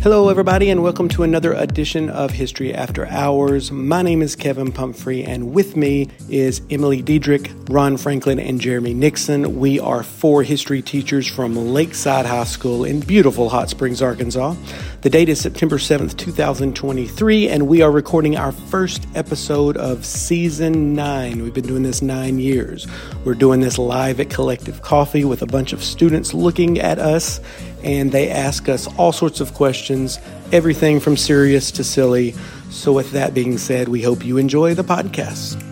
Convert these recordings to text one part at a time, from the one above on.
Hello, everybody, and welcome to another edition of History After Hours. My name is Kevin Pumphrey, and with me is Emily Diedrich, Ron Franklin, and Jeremy Nixon. We are four history teachers from Lakeside High School in beautiful Hot Springs, Arkansas. The date is September 7th, 2023, and we are recording our first episode of season nine. We've been doing this nine years. We're doing this live at Kollective Coffee with a bunch of students looking at us and they ask us all sorts of questions, everything from serious to silly. So, with that being said, we hope you enjoy the podcast.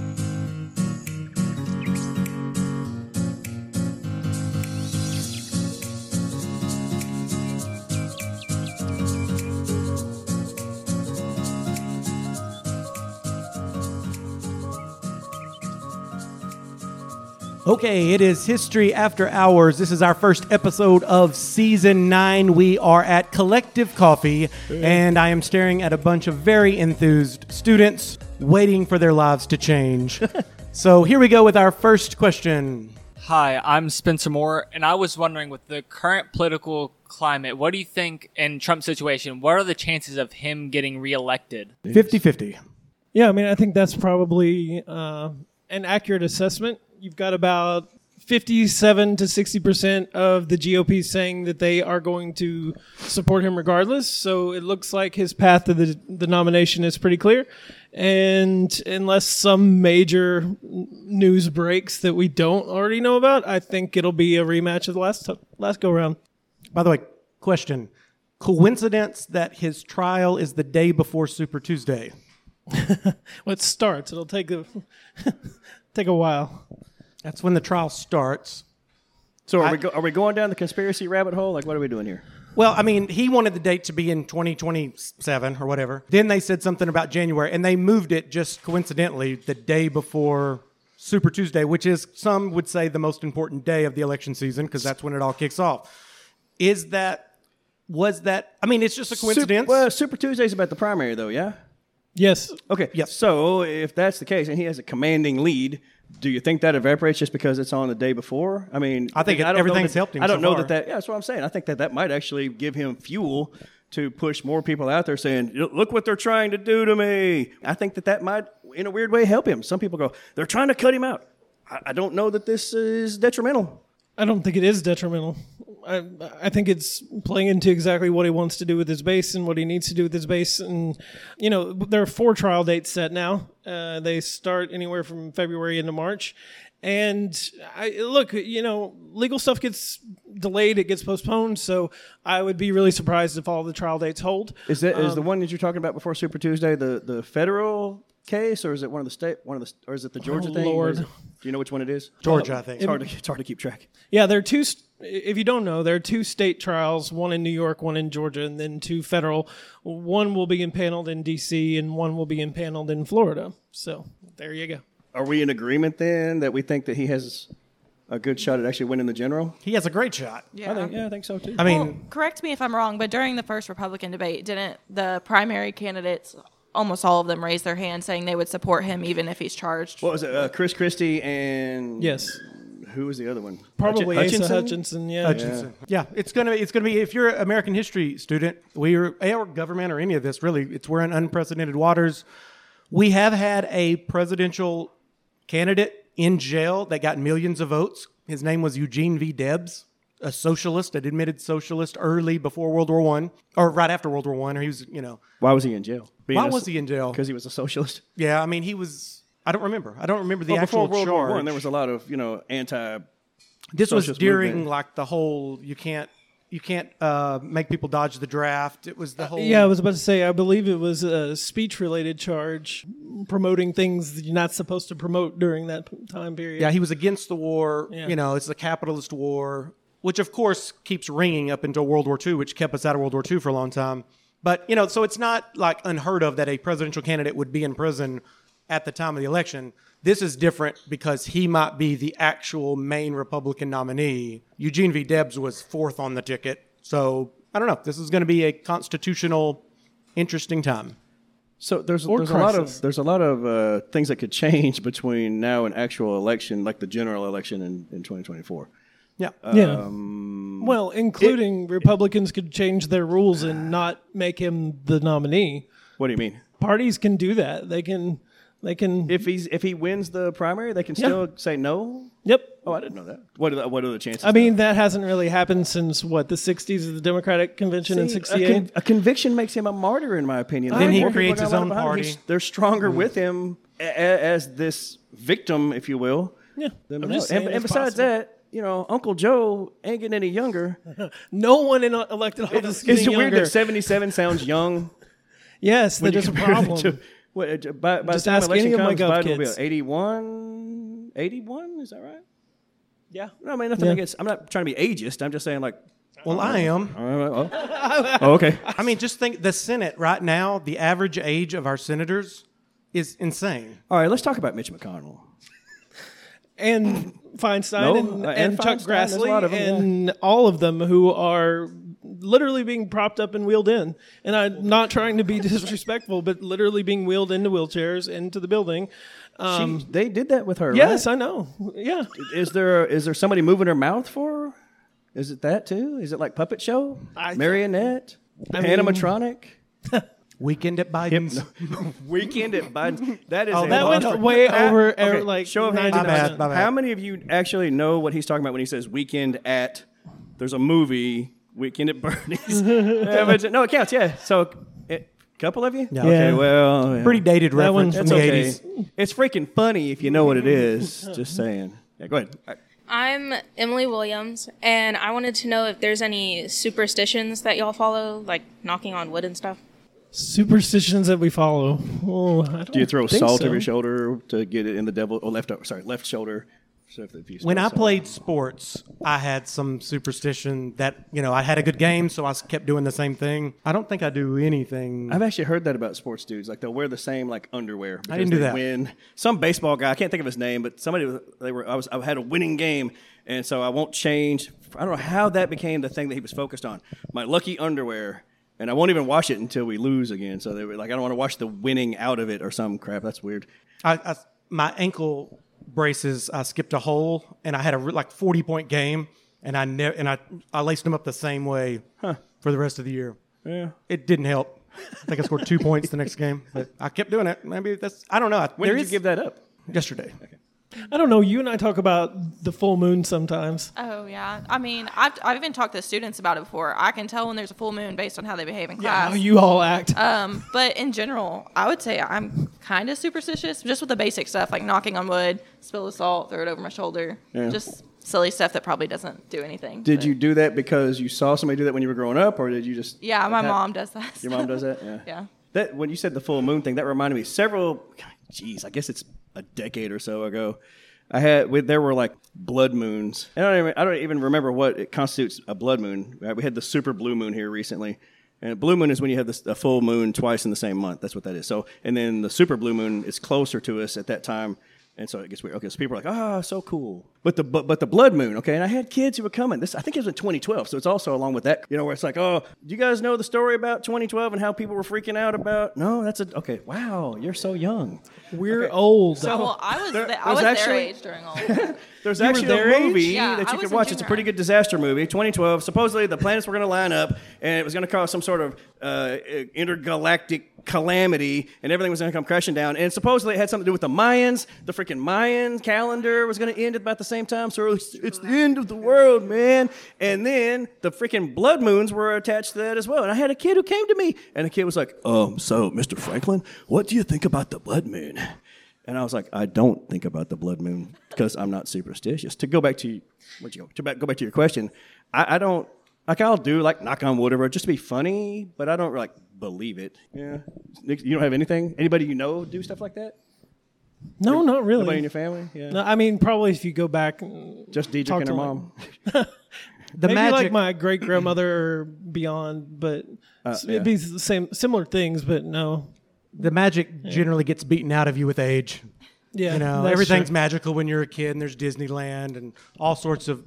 Okay, it is History After Hours. This is our first episode of season nine. We are at Kollective Coffee, and I am staring at a bunch of very enthused students waiting for their lives to change. so here we go with our first question. Hi, I'm Spencer Moore, and I was wondering with the current political climate, what do you think in Trump's situation? What are the chances of him getting reelected? 50 50. Yeah, I mean, I think that's probably uh, an accurate assessment. You've got about 57 to 60 percent of the GOP saying that they are going to support him regardless. So it looks like his path to the, the nomination is pretty clear. And unless some major news breaks that we don't already know about, I think it'll be a rematch of the last last go round. By the way, question coincidence that his trial is the day before Super Tuesday? well, it starts. It'll take a take a while. That's when the trial starts. So are I- we go, are we going down the conspiracy rabbit hole? Like, what are we doing here? Well, I mean, he wanted the date to be in 2027 or whatever. Then they said something about January, and they moved it just coincidentally the day before Super Tuesday, which is some would say the most important day of the election season because that's when it all kicks off. Is that was that? I mean, it's just a coincidence. Super, well, Super Tuesday's about the primary, though. Yeah. Yes. Okay. Yes. So if that's the case, and he has a commanding lead, do you think that evaporates just because it's on the day before? I mean, I think it- don't everything's that- helped him I don't so know far. that that. Yeah, that's what I'm saying. I think that that might actually give him fuel to push more people out there saying, "Look what they're trying to do to me." I think that that might, in a weird way, help him. Some people go, "They're trying to cut him out." I, I don't know that this is detrimental. I don't think it is detrimental. I, I think it's playing into exactly what he wants to do with his base and what he needs to do with his base. And, you know, there are four trial dates set now. Uh, they start anywhere from February into March. And I look, you know, legal stuff gets delayed, it gets postponed. So I would be really surprised if all the trial dates hold. Is that is Um, the one that you're talking about before Super Tuesday the the federal case, or is it one of the state one of the or is it the Georgia Oh, thing? Or is Lord. it- do you know which one it is? Georgia, I think. It's hard to it's hard to keep track. Yeah, there are two. St- If you don't know, there are two state trials: one in New York, one in Georgia, and then two federal. One will be impaneled in D.C. and one will be impaneled in Florida. So there you go. Are we in agreement then that we think that he has a good shot at actually winning the general? he has a great shot. Yeah. I think yeah, I think so too. I mean, well, correct me if I'm wrong, but during the first Republican debate, didn't the primary candidates, almost all of them, raise their hand saying they would support him even if he's charged? what was it? Uh, Chris Christie and Yes, who was the other one? probably Hutch- Asa Hutchinson. Yeah, Hutchinson. Yeah. it's gonna be, it's gonna be if you're an American history student, we are or government or any of this really, it's we're in unprecedented waters. We have had a presidential candidate in jail that got millions of votes. His name was Eugene V. Debs, a socialist, an admitted socialist, early before World War One or right after World War One. Or he was, you know, Why was he in jail? why was he in jail? Because he was a socialist. Yeah, I mean, he was. I don't remember. I don't remember the Well, actual before World charge. War One, there was a lot of you know anti. this was during movement. like the whole you can't you can't uh, make people dodge the draft. It was the whole Yeah, I was about to say. I believe it was a speech-related charge, promoting things that you're not supposed to promote during that time period. yeah. He was against the war. Yeah. You know, it's the capitalist war, which of course keeps ringing up until World War II, which kept us out of World War II for a long time. But you know, so it's not like unheard of that a presidential candidate would be in prison at the time of the election. This is different because he might be the actual main Republican nominee. Eugene V. Debs was fourth on the ticket. So I don't know. This is going to be a constitutional, interesting time. So there's there's a lot of there's a lot of uh, things that could change between now and actual election, like the general election in, in 2024. Yeah. yeah. Um, Well, including Republicans could change their rules and not make him the nominee. What do you mean? Parties can do that. They can. They can. If he's if he wins the primary, they can Yeah. still say no. yep. Oh, I didn't know that. What are the, what are the chances? I mean, that hasn't really happened since what the '60s of the Democratic Convention in See, a, '68. con- a conviction makes him a martyr, in my opinion. Then he More people creates are his gonna own behind him. party. He's- They're stronger mm-hmm. with him a, a- as this victim, if you will. yeah, than I'm without. just saying and, and it's besides possible. that, you know, Uncle Joe ain't getting any younger. no one in elected office is Is getting it weird younger. that 77 sounds young? yes, when that you is a compare that problem. To- what, uh, by, by Just the time ask election any of my comes, gov Biden will be 81, 81, is that right? yeah. No, I mean, nothing Yeah. against, I'm not trying to be ageist. I'm just saying, like, Well, I am. oh, oh, okay. I mean, just think the Senate right now, the average age of our senators is insane. All right, let's talk about Mitch McConnell. and Feinstein No, and, uh, and, and Chuck Feinstein, there's a Grassley lot of 'em, and all of them who are literally being propped up and wheeled in. And I'm not trying to be disrespectful, but literally being wheeled into wheelchairs into the building. Um, she, they did that with her, yes, right? I know. Yeah. Is there is there somebody moving her mouth for her? Is it that too? Is it like puppet show? I- Marionette? I mean- Animatronic? Weekend at Biden's. Weekend at Biden. That is Oh, a that went monster. way over, okay, like, show of hands. 99%. My bad, my bad. How many of you actually know what he's talking about when he says weekend at? There's a movie, Weekend at Bernie's. Yeah, but- no, it counts. Yeah. So, a couple of you. Yeah. Okay. Well, yeah. Pretty dated That reference from the okay. 80s. It's freaking funny if you know what it is. Just saying. Yeah, go ahead. All right. I'm Emily Williams, and I wanted to know if there's any superstitions that y'all follow, like knocking on wood and stuff. Superstitions that we follow. Oh, I don't Do you throw think salt so. over your shoulder to get it in the devil? Or left, sorry, left shoulder. If- if you When I played sports, I had some superstition that, you know, I had a good game, so I kept doing the same thing. I don't think I do anything. I've actually heard that about sports dudes. Like they'll wear the same like underwear. I didn't do they that. Win some baseball guy. I can't think of his name, but somebody they were. I was. I had a winning game, and so I won't change. I don't know how that became the thing that he was focused on. My lucky underwear, and I won't even wash it until we lose again. So they were like, I don't want to wash the winning out of it or some crap. That's weird. I, I, my ankle braces, I skipped a hole, and I had a re- like 40 point game, and I ne- and I, I laced them up the same way for the rest of the year. Yeah. It didn't help. I think I scored two points the next game, but I kept doing it. Maybe that's I don't know. When There did you give that up? yesterday? I don't know. You and I talk about the full moon sometimes. Oh yeah, I mean, I've I've even talked to students about it before. I can tell when there's a full moon based on how they behave in class. Yeah, how you all act. Um, but in general, I would say I'm kind of superstitious, just with the basic stuff like knocking on wood, spill the salt, throw it over my shoulder, Yeah. just silly stuff that probably doesn't do anything. Did but- you do that because you saw somebody do that when you were growing up, or did you just? Yeah, my have- mom does that. Your mom does that. Yeah. Yeah. That when you said the full moon thing, that reminded me several. Geez, I guess it's a decade or so ago. I had with there were like blood moons. And I don't even I don't even remember what it constitutes a blood moon. Right? We had the super blue moon here recently. And a blue moon is when you have this, a full moon twice in the same month. That's what that is. So, and then the super blue moon is closer to us at that time, and so it gets weird. Okay, so people are like, "Ah, so cool." But the but, but the blood moon, okay. And I had kids who were coming. This I think it was in 2012, so it's also along with that. You know, where it's like, "Oh, do you guys know the story about 2012 and how people were freaking out about?" No, that's a okay. Wow, you're so young. We're old. Well, I was There- th- I there's was actually- their age during all that. There's You actually a age? movie Yeah, that you was could watch. It's a pretty good disaster movie. 2012. Supposedly the planets were going to line up, and it was going to cause some sort of uh, intergalactic calamity, and everything was going to come crashing down. And supposedly it had something to do with the Mayans. The freaking Mayan calendar was going to end at about the same time. So it's, it's the end of the world, man. And then the freaking blood moons were attached to that as well. And I had a kid who came to me, and the kid was like, "Um, so Mr. Franklin, what do you think about the blood moon?" And I was like, I don't think about the blood moon because I'm not superstitious. To go back to what you go to back, go back to your question, I, I don't like I'll do like knock on wood or just to be funny, but I don't like believe it. Yeah, you don't have anything. Anybody you know do stuff like that? No, not really. Anybody in your family? Yeah, No, I mean, probably if you go back, just Deidre talk and her to mom. The maybe magic. like my great grandmother or beyond, but uh, s- yeah. it'd be the same similar things. But no, the magic generally gets beaten out of you with age. yeah, You know, that's everything's true. magical when you're a kid, and there's Disneyland and all sorts of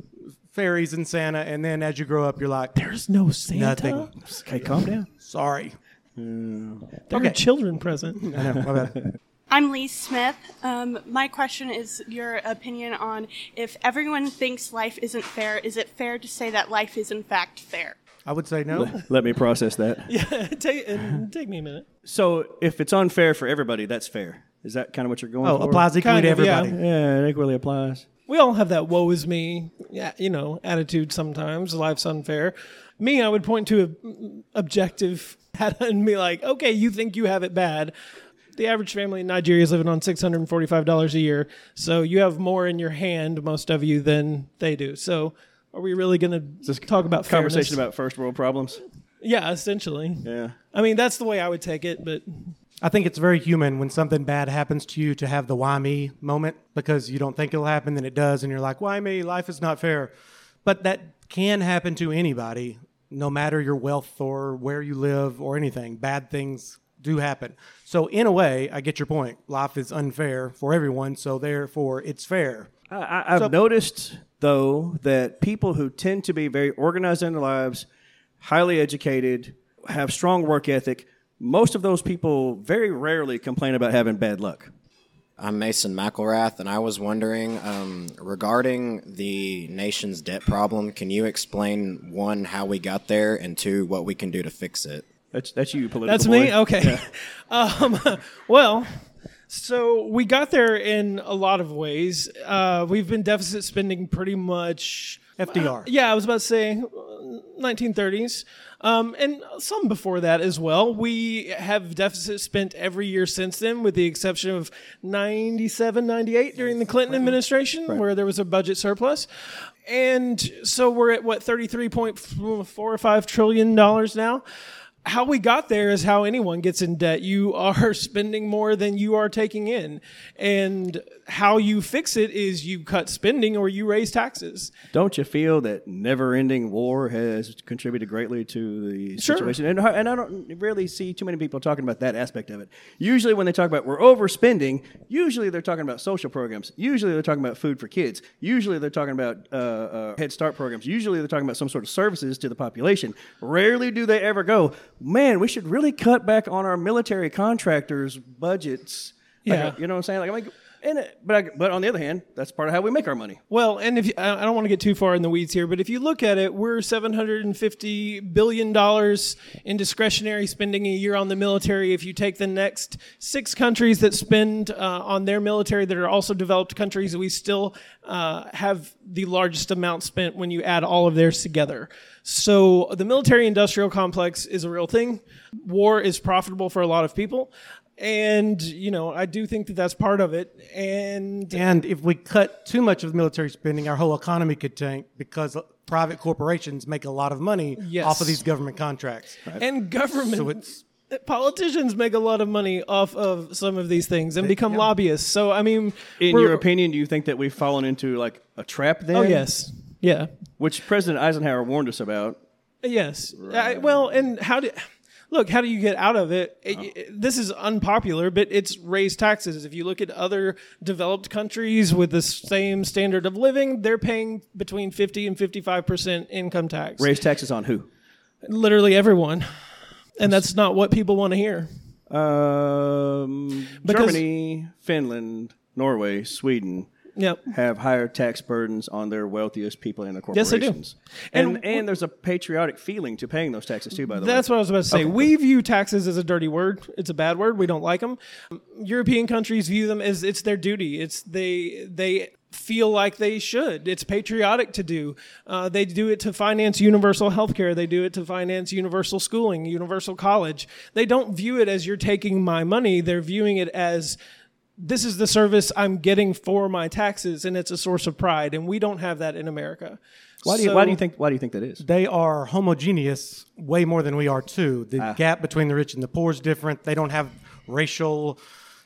fairies and Santa. And then as you grow up, you're like, There's no Santa. nothing. Okay, calm down. Sorry. There Okay. are children present. I know. My bad. I'm Lee Smith. Um, my question is your opinion on if everyone thinks life isn't fair, is it fair to say that life is in fact fair? I would say no. Let me process that. Yeah, take, and take me a minute. So if it's unfair for everybody, that's fair. Is that kind of what you're going Oh, for? applies equally Kind to of, yeah. everybody. Yeah, it equally applies. We all have that "woe is me," yeah, you know, attitude. Sometimes life's unfair. Me, I would point to a objective data and be like, "Okay, you think you have it bad." The average family in Nigeria is living on six hundred and forty-five dollars a year, so you have more in your hand, most of you, than they do. So, are we really going to talk about Conversation fairness? about first world problems. Yeah, essentially. Yeah. I mean, that's the way I would take it, but I think it's very human when something bad happens to you to have the why me moment because you don't think it'll happen, then it does, and you're like, why me? Life is not fair. But that can happen to anybody, no matter your wealth or where you live or anything. Bad things do happen. So, in a way, I get your point. Life is unfair for everyone, so therefore it's fair. I, I, I've noticed, though, that people who tend to be very organized in their lives, highly educated, have strong work ethic, most of those people very rarely complain about having bad luck. I'm Mason McElrath, and I was wondering um, regarding the nation's debt problem. Can you explain one how we got there, and two what we can do to fix it? That's that's you, political. That's boy. me. Okay. um, well, so we got there in a lot of ways. Uh, we've been deficit spending pretty much. FDR. Yeah, I was about to say uh, 1930s, um, and some before that as well. We have deficit spent every year since then, with the exception of 97, 98 during the Clinton administration, where there was a budget surplus. And so we're at what 33.4 or 5 trillion dollars now how we got there is how anyone gets in debt. You are spending more than you are taking in. And how you fix it is you cut spending or you raise taxes. Don't you feel that never-ending war has contributed greatly to the Sure. situation? And, and I don't really see too many people talking about that aspect of it. Usually, when they talk about we're overspending, usually they're talking about social programs. Usually, they're talking about food for kids. Usually, they're talking about uh, uh, Head Start programs. Usually, they're talking about some sort of services to the population. Rarely do they ever go, man, we should really cut back on our military contractors' budgets. Like, Yeah. you know what I'm saying? Like, I mean, and it, but I, but on the other hand, that's part of how we make our money. Well, and if you, I don't want to get too far in the weeds here, but if you look at it, we're 750 billion dollars in discretionary spending a year on the military. If you take the next six countries that spend uh, on their military that are also developed countries, we still uh, have the largest amount spent when you add all of theirs together. So the military-industrial complex is a real thing. War is profitable for a lot of people. And you know, I do think that that's part of it. And And if we cut too much of the military spending, our whole economy could tank because private corporations make a lot of money Yes. off of these government contracts. and government So it's politicians make a lot of money off of some of these things and become lobbyists. So I mean, In your opinion, do you think that we've fallen into like a trap there? oh yes, yeah, Which President Eisenhower warned us about. yes. I- well, and how do look? How do you get out of it? It- it- This is unpopular, but it's raised taxes. If you look at other developed countries with the same standard of living, they're paying between fifty and fifty-five percent income tax. Raise taxes on who? Literally everyone, and that's not what people want to hear. Um, Because- Germany, Finland, Norway, Sweden Yep. have higher tax burdens on their wealthiest people in the Yes, they do. corporations. And And and, there's a patriotic feeling to paying those taxes too. By the way. That's way, what I was about to say. We view taxes as a dirty word. It's a bad word. We don't like them. European countries view them as it's their duty. It's they they feel like they should. It's patriotic to do. Uh, they do it to finance universal health care. They do it to finance universal schooling, universal college. They don't view it as you're taking my money. They're viewing it as this is the service I'm getting for my taxes, and it's a source of pride. And we don't have that in America. why do you why do you think why do you think that is? they are homogeneous way more than we are too. The Ah. gap between the rich and the poor is different. They don't have racial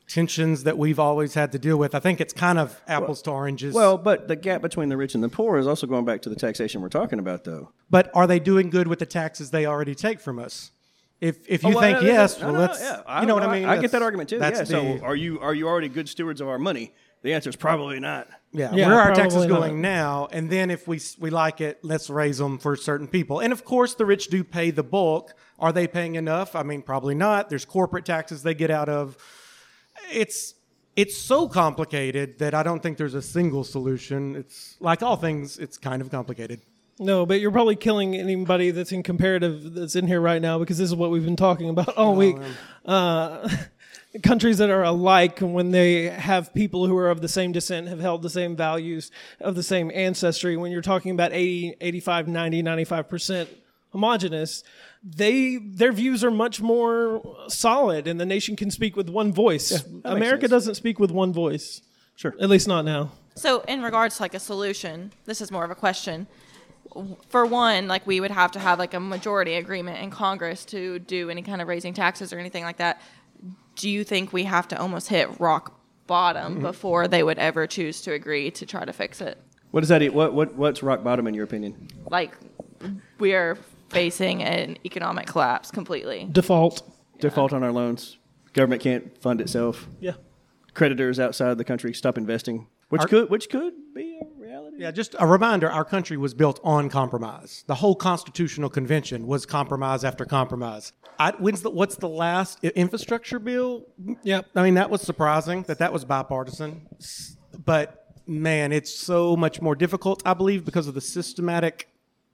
tensions that we've always had to deal with. I think it's kind of apples to oranges. Well, but the gap between the rich and the poor is also going back to the taxation we're talking about, though. but are they doing good with the taxes they already take from us? If if oh, you Oh, well, think no, no, yes, no, well no, let's yeah. you know what I mean. I get that argument too. That's yeah. the, so, are you are you already good stewards of our money? The answer is probably not. Yeah, Yeah, where are our taxes probably not. going now? And then if we we like it, let's raise them for certain people. And of course, the rich do pay the bulk. Are they paying enough? I mean, probably not. There's corporate taxes they get out of. it's it's so complicated that I don't think there's a single solution. It's like all things, it's kind of complicated. No, but you're probably killing anybody that's in comparative that's in here right now because this is what we've been talking about all week. Uh, countries that are alike when they have people who are of the same descent have held the same values of the same ancestry when you're talking about 80 85 90 95% homogenous they their views are much more solid and the nation can speak with one voice america doesn't speak with one voice Sure. at least not now So, in regards to like a solution, this is more of a question. For one, like we would have to have like a majority agreement in Congress to do any kind of raising taxes or anything like that. Do you think we have to almost hit rock bottom mm-hmm. before they would ever choose to agree to try to fix it? What does that? What what what's rock bottom in your opinion? Like we are facing an economic collapse completely. default Default on our loans. Government can't fund itself. yeah Creditors outside the country stop investing, which Our- could which could be a reality. Yeah, just a reminder our country was built on compromise. The whole Constitutional Convention was compromise after compromise. I, when's the, what's the last infrastructure bill? Yep. I mean, that was surprising that that was bipartisan. But man, it's so much more difficult, I believe, because of the systematic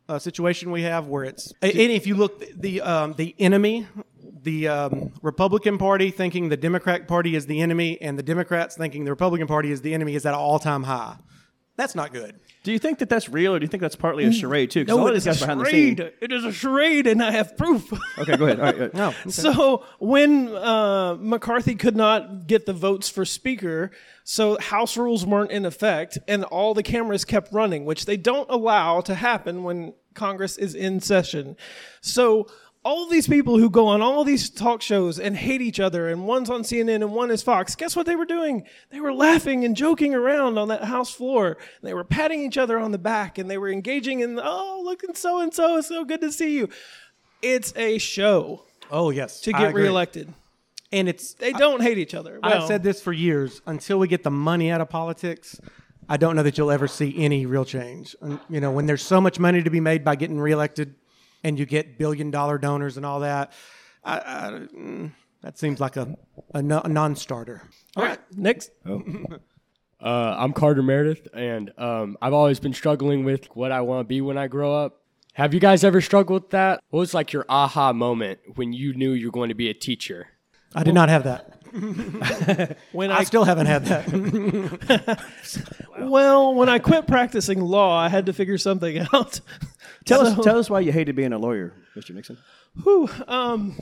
uh, situation we have where it's. And if you look, the, um, the enemy, the um, Republican Party thinking the Democratic Party is the enemy, and the Democrats thinking the Republican Party is the enemy is at an all time high. That's not good. Do you think that that's real, or do you think that's partly a charade too? Because no all it these is guys behind the scene. it is a charade and i have proof Okay, go ahead. All right. No. So when uh, McCarthy could not get the votes for Speaker, so House rules weren't in effect, and all the cameras kept running, which they don't allow to happen when Congress is in session. So all these people who go on all these talk shows and hate each other, and one's on CNN and one is Fox, guess what they were doing? They were laughing and joking around on that House floor. They were patting each other on the back, and they were engaging in, oh, look at so and so, it's so good to see you. It's a show Oh, yes. to get reelected. And it's They don't hate each other. Well, I've said this for years. Until we get the money out of politics, I don't know that you'll ever see any real change. And, you know, when there's so much money to be made by getting reelected, and you get billion dollar donors and all that, I, I, mm, that seems like a, a, no- a non-starter. All right, next. Uh, I'm Carter Meredith, and um, I've always been struggling with what I want to be when I grow up. Have you guys ever struggled with that? What was like your aha moment when you knew you were going to be a teacher? I did not have that. When I I still haven't had that. well, when I quit practicing law, I had to figure something out. Tell us tell us why you hated being a lawyer, Mr. Nixon. Whew, um,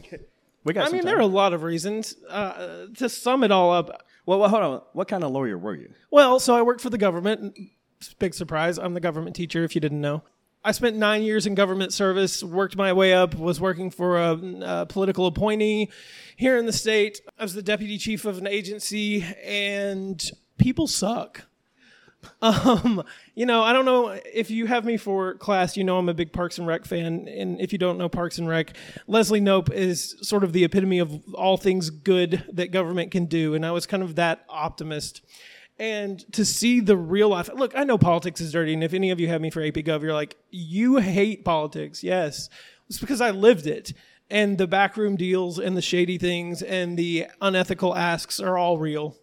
We got. I some mean, time. there are a lot of reasons. Uh, to sum it all up, Well, well, hold on. What kind of lawyer were you? well, so I worked for the government. Big surprise. I'm the government teacher, if you didn't know. I spent nine years in government service, worked my way up, was working for a, a political appointee here in the state. I was the deputy chief of an agency, and people suck. Um, you know, I don't know if you have me for class, you know I'm a big Parks and Rec fan, and if you don't know Parks and Rec, Leslie Knope is sort of the epitome of all things good that government can do, and I was kind of that optimist. And to see the real life, look, I know politics is dirty, and if any of you have me for AP Gov, you're like, you hate politics. Yes, it's because I lived it, and the backroom deals and the shady things and the unethical asks are all real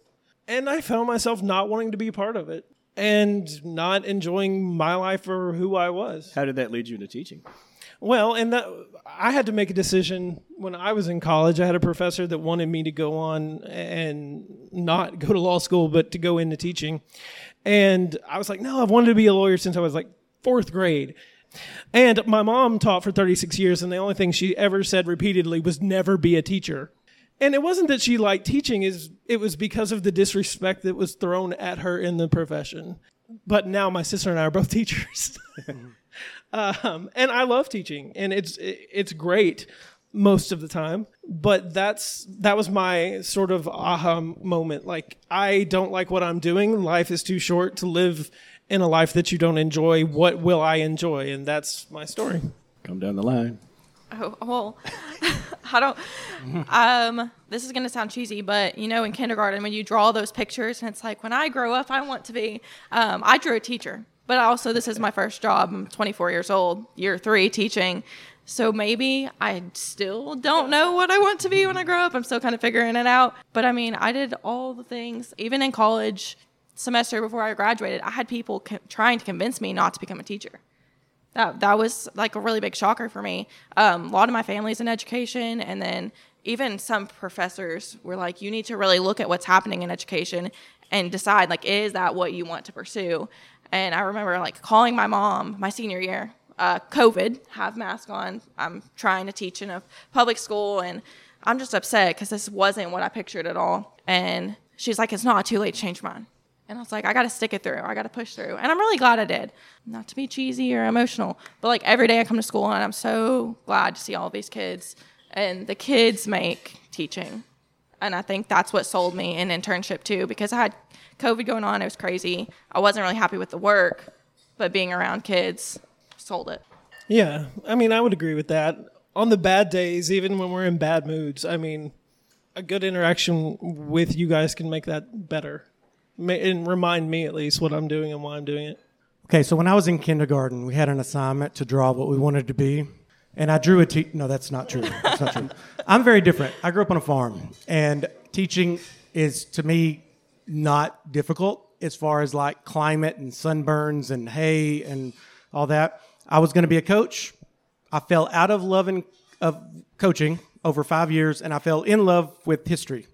and I found myself not wanting to be part of it and not enjoying my life or who I was. How did that lead you into teaching? Well, and that I had to make a decision when I was in college. I had a professor that wanted me to go on and not go to law school, but to go into teaching. And I was like, no, I've wanted to be a lawyer since I was like fourth grade. And my mom taught for 36 years, and the only thing she ever said repeatedly was never be a teacher. And it wasn't that she liked teaching, is it was because of the disrespect that was thrown at her in the profession. But now my sister and I are both teachers. um, and I love teaching, and it's it's great most of the time. But that's that was my sort of aha moment. Like I don't like what I'm doing. Life is too short to live in a life that you don't enjoy. What will I enjoy? And that's my story. Come down the line. Oh, well, I don't. Um, this is gonna sound cheesy, but you know, in kindergarten when you draw those pictures, and it's like, when I grow up, I want to be. Um, I drew a teacher, but also this is my first job. I'm 24 years old, year three teaching, So maybe I still don't know what I want to be when I grow up. I'm still kind of figuring it out. But I mean, I did all the things, even in college semester before I graduated, I had people co- trying to convince me not to become a teacher. That, that was like a really big shocker for me. Um, a lot of my family's in education, and then even some professors were like, you need to really look at what's happening in education and decide, like, is that what you want to pursue? And I remember like calling my mom my senior year uh, COVID, have mask on. I'm trying to teach in a public school, and I'm just upset because this wasn't what I pictured at all. And she's like, "It's not too late to change mine." And I was like, "I got to stick it through. I got to push through." And I'm really glad I did. Not to be cheesy or emotional, but like every day I come to school, and I'm so glad to see all these kids. And the kids make teaching, and I think that's what sold me in internship too, because I had COVID going on. It was crazy. I wasn't really happy with the work, but being around kids sold it. Yeah, I mean, I would agree with that. On the bad days, even when we're in bad moods, I mean, a good interaction with you guys can make that better, and remind me at least what I'm doing and why I'm doing it. Okay, so when I was in kindergarten, we had an assignment to draw what we wanted to be. And I drew a te- no, that's not true. That's not true. I'm very different. I grew up on a farm, and teaching is to me not difficult as far as like climate and sunburns and hay and all that. I was going to be a coach. I fell out of love and, of coaching over five years, and I fell in love with history.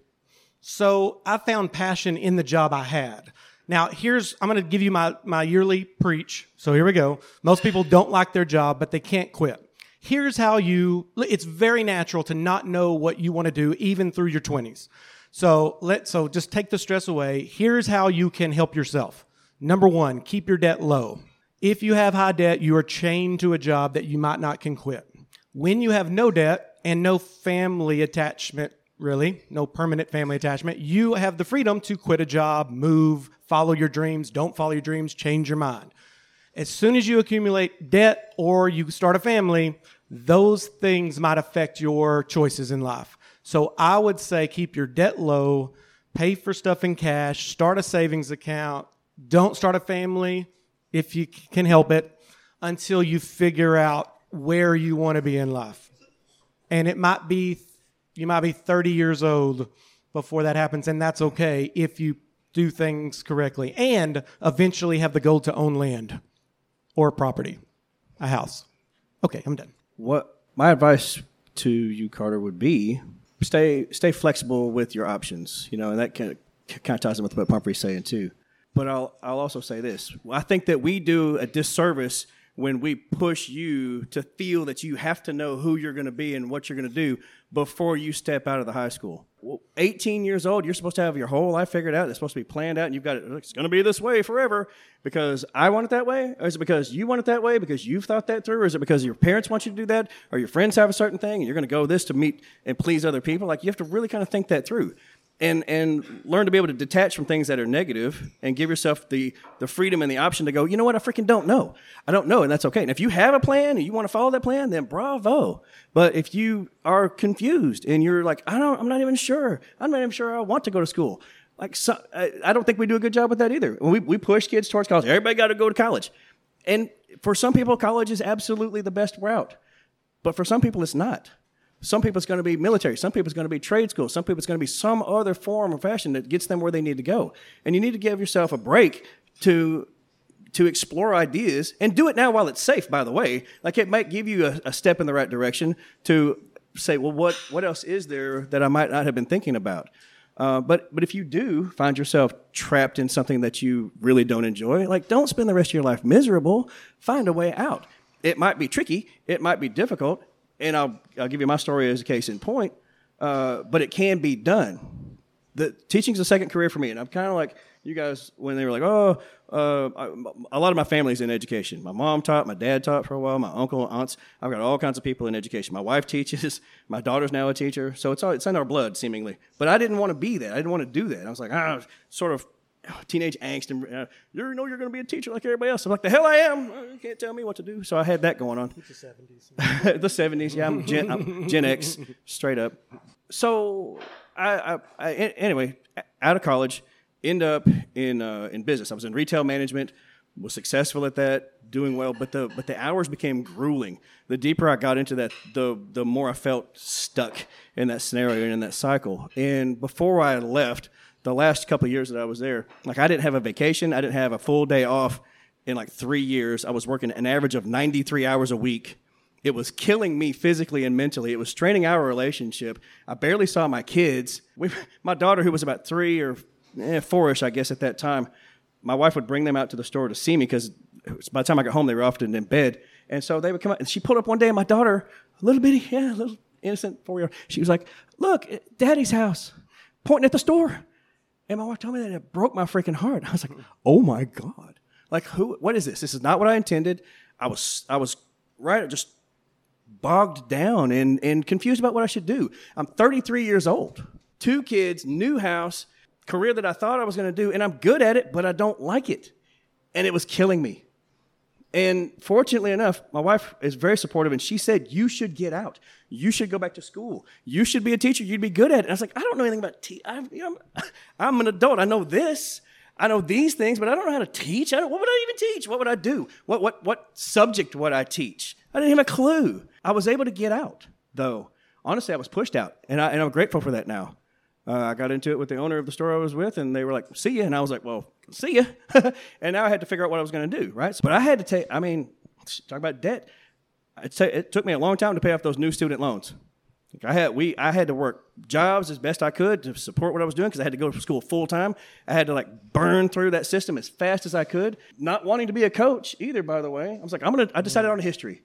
So I found passion in the job I had. Now, here's, I'm going to give you my, my yearly preach. So here we go. Most people don't like their job, but they can't quit. Here's how you, it's very natural to not know what you want to do even through your 20s. So let, so just take the stress away. Here's how you can help yourself. Number one, keep your debt low. If you have high debt, you are chained to a job that you might not can quit. When you have no debt and no family attachment, really, no permanent family attachment, you have the freedom to quit a job, move, follow your dreams, don't follow your dreams, change your mind. As soon as you accumulate debt or you start a family, those things might affect your choices in life. So I would say keep your debt low, pay for stuff in cash, start a savings account, don't start a family if you can help it until you figure out where you want to be in life. And it might be you might be 30 years old before that happens and that's okay if you do things correctly and eventually have the goal to own land or property, a house. Okay, I'm done. What my advice to you, Carter, would be stay stay flexible with your options. You know, and that kind of, kind of ties in with what Pumphrey's saying too. But I'll I'll also say this: I think that we do a disservice when we push you to feel that you have to know who you're going to be and what you're going to do before you step out of the high school. Well, 18 years old, you're supposed to have your whole life figured out. It's supposed to be planned out, and you've got it. It's going to be this way forever because I want it that way, or is it because you want it that way because you've thought that through, or is it because your parents want you to do that, or your friends have a certain thing, and you're going to go this to meet and please other people? Like you have to really kind of think that through and and learn to be able to detach from things that are negative and give yourself the the freedom and the option to go you know what? I freaking don't know. I don't know and that's okay. And if you have a plan and you want to follow that plan then bravo. But if you are confused and you're like i don't i'm not even sure. I'm not even sure i want to go to school. Like so, I, I don't think we do a good job with that either. We, we push kids towards college everybody got to go to college. And for some people college is absolutely the best route. But for some people it's not some people it's going to be military. Some people it's going to be trade school. Some people it's going to be some other form or fashion that gets them where they need to go. And you need to give yourself a break to to explore ideas and do it now while it's safe. By the way, like it might give you a, a step in the right direction to say, well, what what else is there that I might not have been thinking about? Uh, but but if you do find yourself trapped in something that you really don't enjoy, like don't spend the rest of your life miserable. Find a way out. It might be tricky. It might be difficult and I'll, I'll give you my story as a case in point, uh, but it can be done. The teaching's a second career for me, and I'm kind of like you guys when they were like, oh, uh, I, a lot of my family's in education. My mom taught, my dad taught for a while, my uncle, aunts. I've got all kinds of people in education. My wife teaches, my daughter's now a teacher, so it's all, it's in our blood seemingly. But I didn't want to be that. I didn't want to do that. I was like, ah, sort of teenage angst and uh, you know you're going to be a teacher like everybody else. I'm like the hell I am. You can't tell me what to do. So I had that going on. It's the 70s. the 70s. Yeah, I'm Gen, I'm Gen X, straight up. So I, I, I, anyway, out of college, end up in uh, in business. I was in retail management was successful at that, doing well, but the but the hours became grueling. The deeper I got into that, the the more I felt stuck in that scenario and in that cycle. And before I left, the last couple years that I was there, like I didn't have a vacation, I didn't have a full day off in like three years. I was working an average of 93 hours a week. It was killing me physically and mentally. It was straining our relationship. I barely saw my kids. We, my daughter, who was about three or eh, four-ish, I guess, at that time, my wife would bring them out to the store to see me because by the time I got home, they were often in bed. And so they would come out, and she pulled up one day, and my daughter, a little bitty, yeah, a little innocent four-year-old, she was like, "Look, Daddy's house," pointing at the store. And my wife told me that it broke my freaking heart. I was like, "Oh my god!" Like, who? What is this? This is not what I intended. I was, I was right, just bogged down and, and confused about what I should do. I'm 33 years old, two kids, new house, career that I thought I was going to do, and I'm good at it, but I don't like it. And it was killing me. And fortunately enough, my wife is very supportive, and she said, You should get out. You should go back to school. You should be a teacher. You'd be good at it. And I was like, I don't know anything about te- I'm, you know, I'm, I'm an adult. I know this. I know these things, but I don't know how to teach. I don't, what would I even teach? What would I do? What, what, what subject would I teach? I didn't have a clue. I was able to get out, though. Honestly, I was pushed out, and, I, and I'm grateful for that now. Uh, I got into it with the owner of the store I was with, and they were like, "See ya," and I was like, "Well, see ya." and now I had to figure out what I was going to do, right? So, But I had to take. I mean, talk about debt. It, t- it took me a long time to pay off those new student loans. Like I had we I had to work jobs as best I could to support what I was doing because I had to go to school full time. I had to like burn through that system as fast as I could. Not wanting to be a coach either, by the way. I was like, I'm gonna. I decided on history.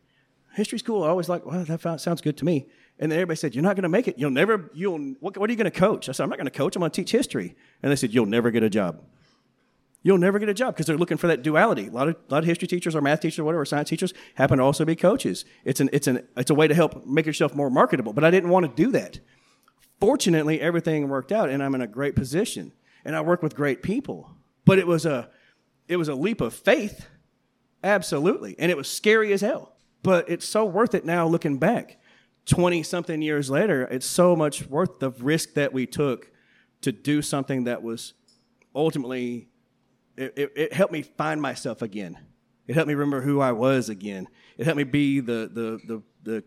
History school. I always like, well, that sounds good to me. And then everybody said, "You're not going to make it. You'll never. You'll. What, what are you going to coach?" I said, "I'm not going to coach. I'm going to teach history." And they said, "You'll never get a job. You'll never get a job because they're looking for that duality. A lot of a lot of history teachers or math teachers or whatever, science teachers happen to also be coaches. It's an it's an it's a way to help make yourself more marketable. But I didn't want to do that. Fortunately, everything worked out, and I'm in a great position, and I work with great people. But it was a it was a leap of faith, absolutely, and it was scary as hell. But it's so worth it now, looking back 20 something years later, it's so much worth the risk that we took to do something that was ultimately, it, it, it, helped me find myself again. It helped me remember who I was again. It helped me be the, the, the, the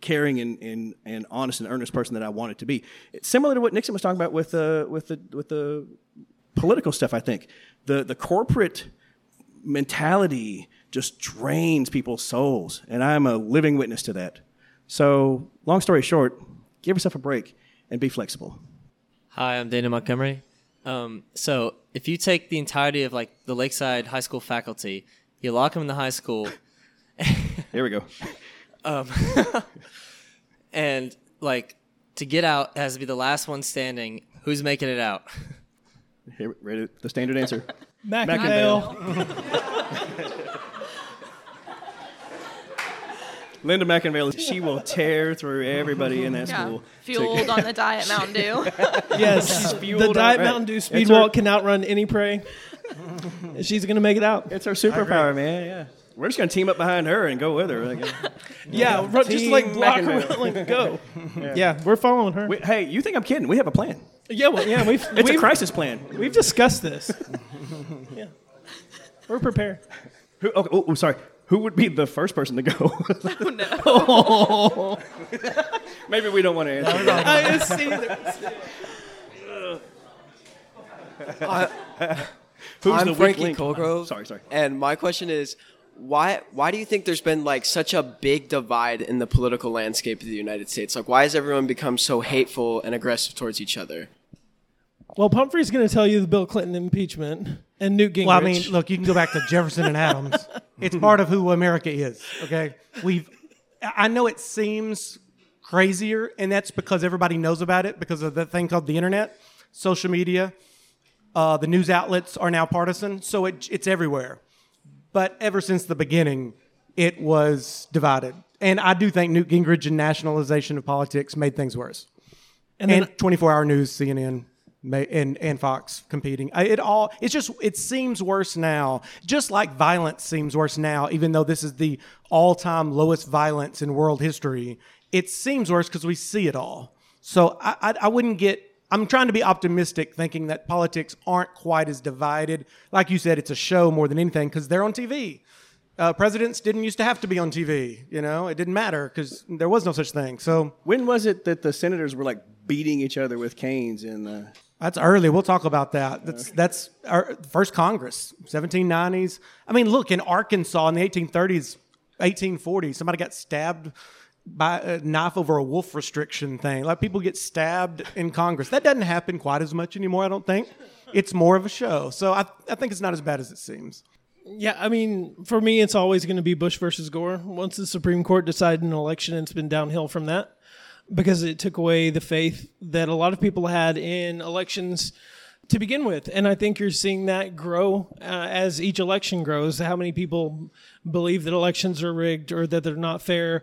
caring and, and, and honest and earnest person that I wanted to be. It's similar to what Nixon was talking about with, uh, with, the, with the political stuff, I think. The, the corporate mentality just drains people's souls, and I'm a living witness to that. So, long story short, give yourself a break and be flexible. Hi, I'm Dana Montgomery. Um, so, if you take the entirety of like the Lakeside High School faculty, you lock them in the high school. Here we go. Um, and like to get out has to be the last one standing. Who's making it out? Here, ready? The standard answer. McIngvale. Linda McIngvale, she will tear through everybody in that Yeah. school. Fueled on the diet Mountain Dew. yes, fueled the Diet right. Mountain Dew It's speed her- walk can outrun any prey. She's gonna make it out. It's her superpower, man. Yeah. We're just gonna team up behind her and go with her. Like, Yeah, run, just like Team block her, like go. yeah. we're following her. we, hey, you think I'm kidding? We have a plan. yeah, well, yeah, we've It's we've, a crisis plan. we've discussed this. yeah, we're prepared. Who, oh, oh, oh, sorry. Who would be the first person to go? Oh, Maybe we don't want to answer. I didn't see that. Who's I'm the weak Frankie link? Colgrove. Sorry, sorry. And my question is, why why do you think there's been like such a big divide in the political landscape of the United States? Like, why has everyone become so hateful and aggressive towards each other? Well, Pumphrey's going to tell you the Bill Clinton impeachment and Newt Gingrich. Well, I mean, look, you can go back to Jefferson and Adams. It's part of who America is. Okay, we've. I know it seems crazier, and that's because everybody knows about it because of the thing called the internet, social media. Uh, the news outlets are now partisan, so it, it's everywhere. But ever since the beginning, it was divided, and I do think Newt Gingrich and nationalization of politics made things worse. and And, then 24 hour news, CNN, and, and Fox competing. It all, it's just, it seems worse now. Just like violence seems worse now, even though this is the all time lowest violence in world history. It seems worse because we see it all. So I, I, I wouldn't get, I'm trying to be optimistic, thinking that politics aren't quite as divided. Like you said, it's a show more than anything because they're on TV. Uh, presidents didn't used to have to be on TV. You know, it didn't matter because there was no such thing. So when was it that the senators were like beating each other with canes in the? That's early. We'll talk about that. That's that's our first Congress, 1790s. I mean, look in Arkansas in the 1830s, 1840s, somebody got stabbed by a knife over a wolf restriction thing. Like people get stabbed in Congress. That doesn't happen quite as much anymore. I don't think. It's more of a show. So I I think it's not as bad as it seems. Yeah, I mean, for me, it's always going to be Bush versus Gore. Once the Supreme Court decided an election, it's been downhill from that because it took away the faith that a lot of people had in elections to begin with. And I think you're seeing that grow uh, as each election grows. How many people believe that elections are rigged or that they're not fair?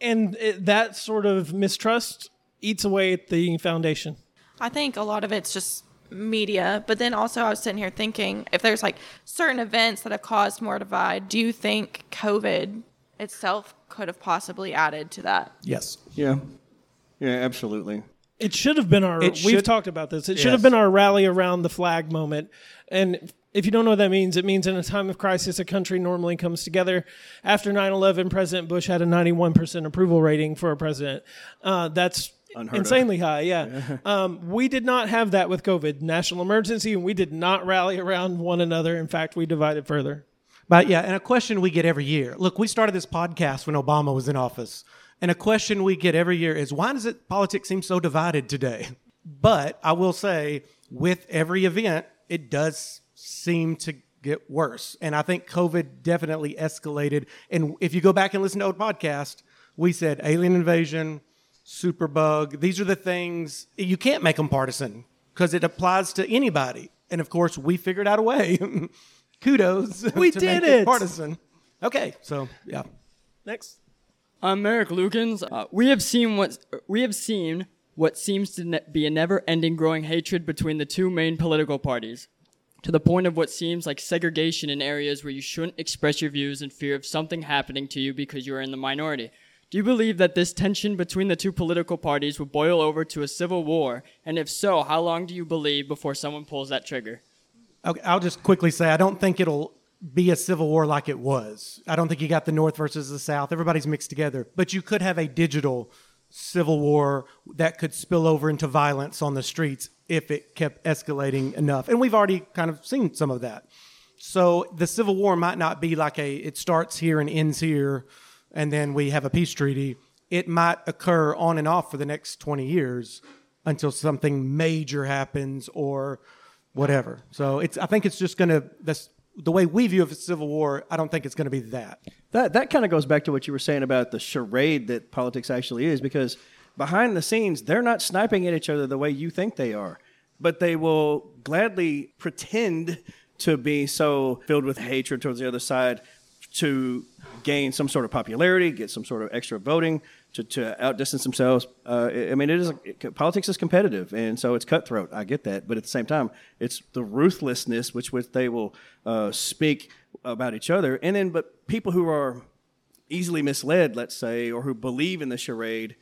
And it, that sort of mistrust eats away at the foundation. I think a lot of it's just media, but then also I was sitting here thinking if there's like certain events that have caused more divide, do you think COVID itself could have possibly added to that? Yes. Yeah. Yeah, absolutely. It should have been our. It We've should- talked about this. It should Yes. have been our rally around the flag moment. And if you don't know what that means, it means in a time of crisis, a country normally comes together. After 9/11, President Bush had a 91% approval rating for a president. Uh, that's Unheard of. insanely high. Yeah, um, we did not have that with COVID, national emergency, and we did not rally around one another. In fact, we divided further. But yeah, and a question we get every year. Look, we started this podcast when Obama was in office. And a question we get every year is why does it politics seem so divided today? But I will say, with every event, it does seem to get worse. And I think COVID definitely escalated. And if you go back and listen to old podcast, we said alien invasion, superbug. These are the things you can't make them partisan because it applies to anybody. And of course, we figured out a way. Kudos. We did make it. partisan. Okay, so yeah. Next. I'm Merrick Lukens. Uh, we have seen what we have seen what seems to ne- be a never-ending growing hatred between the two main political parties, to the point of what seems like segregation in areas where you shouldn't express your views in fear of something happening to you because you are in the minority. Do you believe that this tension between the two political parties will boil over to a civil war? And if so, how long do you believe before someone pulls that trigger? Okay, I'll just quickly say I don't think it'll be a civil war like it was. I don't think you got the North versus the South. Everybody's mixed together. But you could have a digital civil war that could spill over into violence on the streets if it kept escalating enough. And we've already kind of seen some of that. So the civil war might not be like a it starts here and ends here and then we have a peace treaty. It might occur on and off for the next 20 years until something major happens or whatever. So it's I think it's just going to that's the way we view of a civil war, I don't think it's going to be that. That that kind of goes back to what you were saying about the charade that politics actually is, because behind the scenes, they're not sniping at each other the way you think they are, but they will gladly pretend to be so filled with hatred towards the other side to gain some sort of popularity, get some sort of extra voting, to, to outdistance themselves. Uh, I mean, it is it, politics is competitive, and so it's cutthroat. I get that, but at the same time, it's the ruthlessness which which they will uh, speak about each other, and then but people who are easily misled, let's say, or who believe in the charade,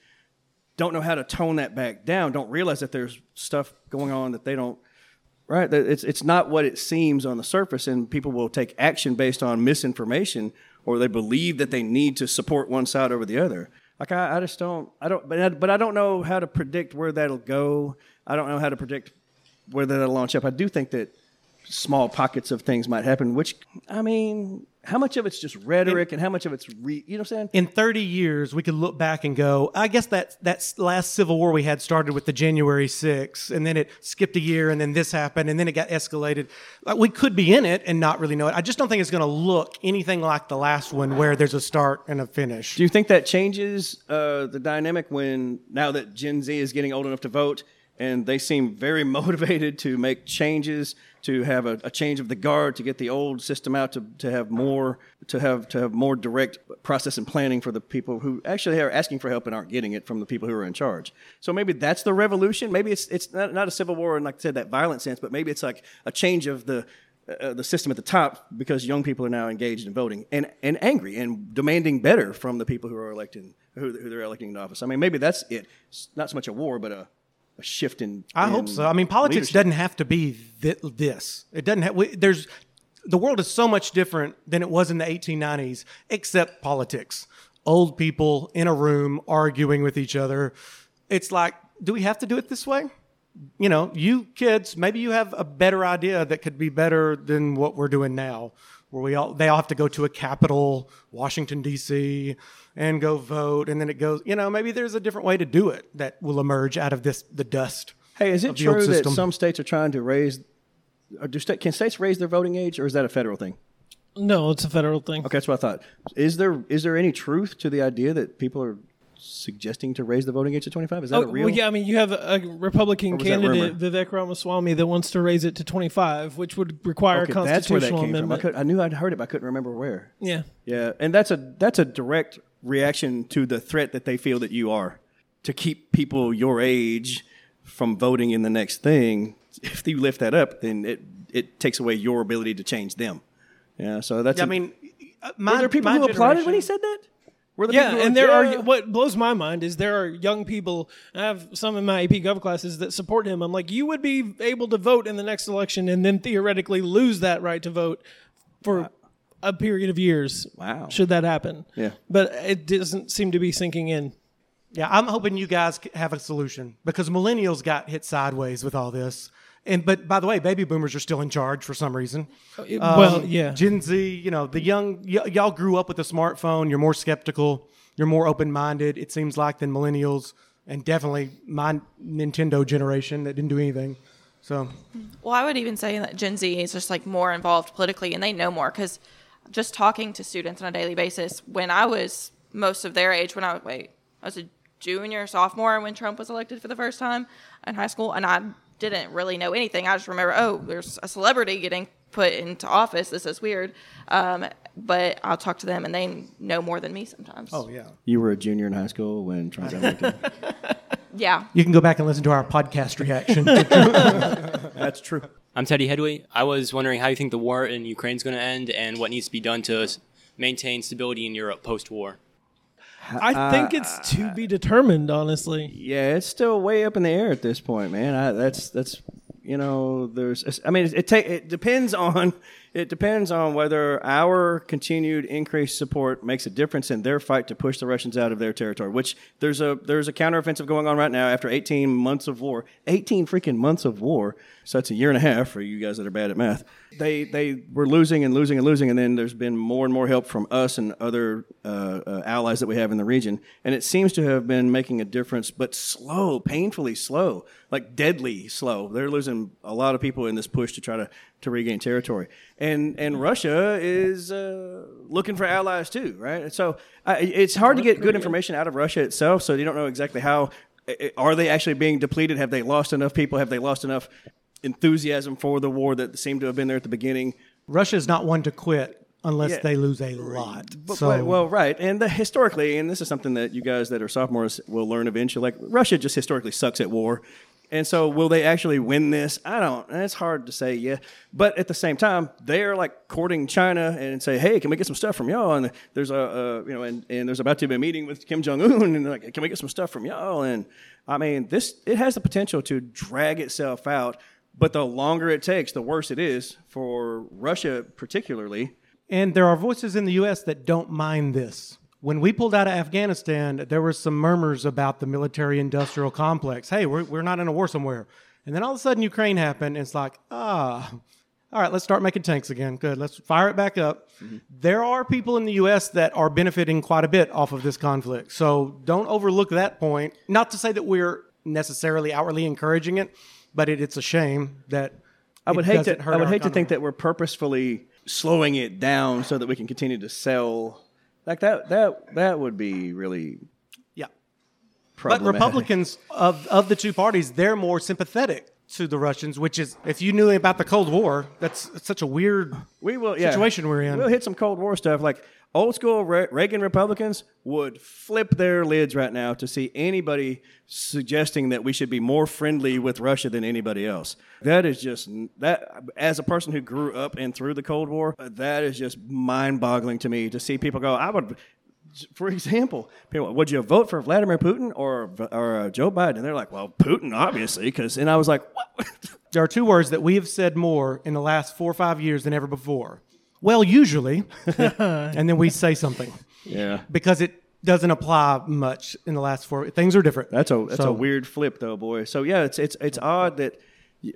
don't know how to tone that back down. Don't realize that there's stuff going on that they don't. Right, it's it's not what it seems on the surface, and people will take action based on misinformation, or they believe that they need to support one side over the other. Like I, I just don't, I don't, but I, but I don't know how to predict where that'll go. I don't know how to predict where that'll launch up. I do think that small pockets of things might happen. Which I mean, how much of it's just rhetoric, and how much of it's re, you know what I'm saying? In 30 years, we could look back and go, I guess that that last civil war we had started with the January 6th, and then it skipped a year, and then this happened, and then it got escalated. Like, we could be in it and not really know it. I just don't think it's going to look anything like the last one where there's a start and a finish. Do you think that changes uh, the dynamic when now that Gen Z is getting old enough to vote and they seem very motivated to make changes, to have a, a change of the guard, to get the old system out, to, to have more to have to have more direct process and planning for the people who actually are asking for help and aren't getting it from the people who are in charge. So maybe that's the revolution. Maybe it's it's not, not a civil war in like I said that violent sense, but maybe it's like a change of the uh, the system at the top because young people are now engaged in voting and, and angry and demanding better from the people who are elected who, who they're electing into office. I mean, maybe that's it. It's not so much a war, but a a shift in. I hope so. I mean, politics leadership. doesn't have to be thi- this. It doesn't have. We, there's the world is so much different than it was in the 1890s, except politics. Old people in a room arguing with each other. It's like, do we have to do it this way? You know, you kids, maybe you have a better idea that could be better than what we're doing now, where we all they all have to go to a capital, Washington D.C., and go vote, and then it goes. You know, maybe there's a different way to do it that will emerge out of this the dust. Hey, is it of the true that some states are trying to raise? Or do state, can states raise their voting age, or is that a federal thing? No, it's a federal thing. Okay, that's what I thought. Is there is there any truth to the idea that people are suggesting to raise the voting age to twenty five? Is that Oh, a real? well, yeah, I mean, you have a Republican Or was that candidate, Vivek Ramaswamy, that wants to raise it to 25, which would require Okay, a that's where that constitutional came from. I, could, I knew I'd heard it, but I couldn't remember where. Yeah. Yeah, and that's a that's a direct reaction to the threat that they feel that you are to keep people your age from voting in the next thing. If you lift that up, then it it takes away your ability to change them. Yeah, so that's. Yeah, I I mean, uh, my, were there people who applauded when he said that? Were there yeah, and there Yeah. are what blows my mind is there are young people. I have some in my AP Gov classes that support him. I'm like, you would be able to vote in the next election, and then theoretically lose that right to vote for a period of years. Wow, should that happen? Yeah. but it doesn't seem to be sinking in. Yeah, I'm hoping you guys have a solution because millennials got hit sideways with all this. And but by the way, baby boomers are still in charge for some reason. Oh, it- um, well, yeah. Gen Z, you know, the young y- y'all grew up with a smartphone. You're more skeptical. You're more open minded. It seems like than millennials, and definitely my Nintendo generation that didn't do anything. So Well, I would even say that Gen Z is just like more involved politically and they know more because just talking to students on a daily basis, when I was most of their age, when I was, wait, I was a junior, sophomore when Trump was elected for the first time in high school, and I didn't really know anything. I just remember, oh, there's a celebrity getting put into office. This is weird. Um, but I'll talk to them and they know more than me sometimes. Oh, yeah. You were a junior in high school when Trump got elected. Yeah. you can go back and listen to our podcast reaction. That's true. I'm Teddy Headway. I was wondering how you think the war in Ukraine is going to end and what needs to be done to maintain stability in Europe post war. I uh, think it's to be determined, honestly. Yeah, it's still way up in the air at this point, man. I, that's that's you know, there's. I mean, it, it ta- it depends on it depends on whether our continued increased support makes a difference in their fight to push the Russians out of their territory. Which there's a there's a counteroffensive going on right now after 18 months of war. 18 freaking months of war. So that's a year and a half for you guys that are bad at math. They they were losing and losing and losing, and then there's been more and more help from us and other uh, uh, allies that we have in the region, and it seems to have been making a difference, but slow, painfully slow, like deadly slow. They're losing a lot of people in this push to try to to regain territory, and and Russia is uh, looking for allies too, right? So uh, it's hard to get good information out of Russia itself, so you don't know exactly how. Are they actually being depleted? Have they lost enough people? Have they lost enough enthusiasm for the war that seemed to have been there at the beginning? Russia is not one to quit unless Yeah. they lose a lot. But, so, well, well, right, and the, historically, and this is something that you guys that are sophomores will learn eventually. Like Russia just historically sucks at war, and so will they actually win this? I don't. It's hard to say. Yeah, but at the same time, they're like courting China and say, "Hey, can we get some stuff from y'all?" And there's a, a you know, and, and there's about to be a meeting with Kim Jong Un, and like, "Can we get some stuff from y'all?" And I mean, this it has the potential to drag itself out. But the longer it takes, the worse it is for Russia, particularly. And there are voices in the U.S. that don't mind this. When we pulled out of Afghanistan, there were some murmurs about the military industrial complex. Hey, we're, we're not in a war somewhere. And then all of a sudden, Ukraine happened. And it's like, ah, all right, let's start making tanks again. Good. Let's fire it back up. There are people in the U.S. that are benefiting quite a bit off of this conflict. So don't overlook that point. Not to say that we're necessarily outwardly encouraging it, but it, it's a shame that I would hate to. I would hate to think that we're purposefully slowing it down so that we can continue to sell. Like that. That that would be really. Yeah. But Republicans of of the two parties, they're more sympathetic to the Russians, which is if you knew about the Cold War, that's such a weird we will yeah. situation we're in. We'll hit some Cold War stuff. Like old school Re- Reagan Republicans would flip their lids right now to see anybody suggesting that we should be more friendly with Russia than anybody else. That is just that. As a person who grew up and through the Cold War, that is just mind-boggling to me to see people go. I would. for example, people, would you vote for Vladimir Putin or or uh, Joe Biden? And they're like, well, Putin, obviously, because. And I was like, what? There are two words that we have said more in the last four or five years than ever before. Well, usually, and then we say something. Yeah. Because it doesn't apply much in the last four. Things are different. That's a that's So- a weird flip though, boy. So yeah, it's it's it's odd that,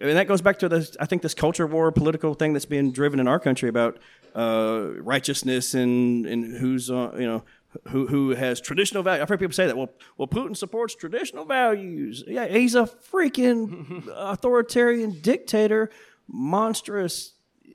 and that goes back to this. I think this culture war, political thing that's being driven in our country about uh, righteousness and and who's uh, you know. Who, who has traditional value? I've heard people say that. Well, well, Putin supports traditional values. Yeah, he's a freaking authoritarian dictator, monstrous.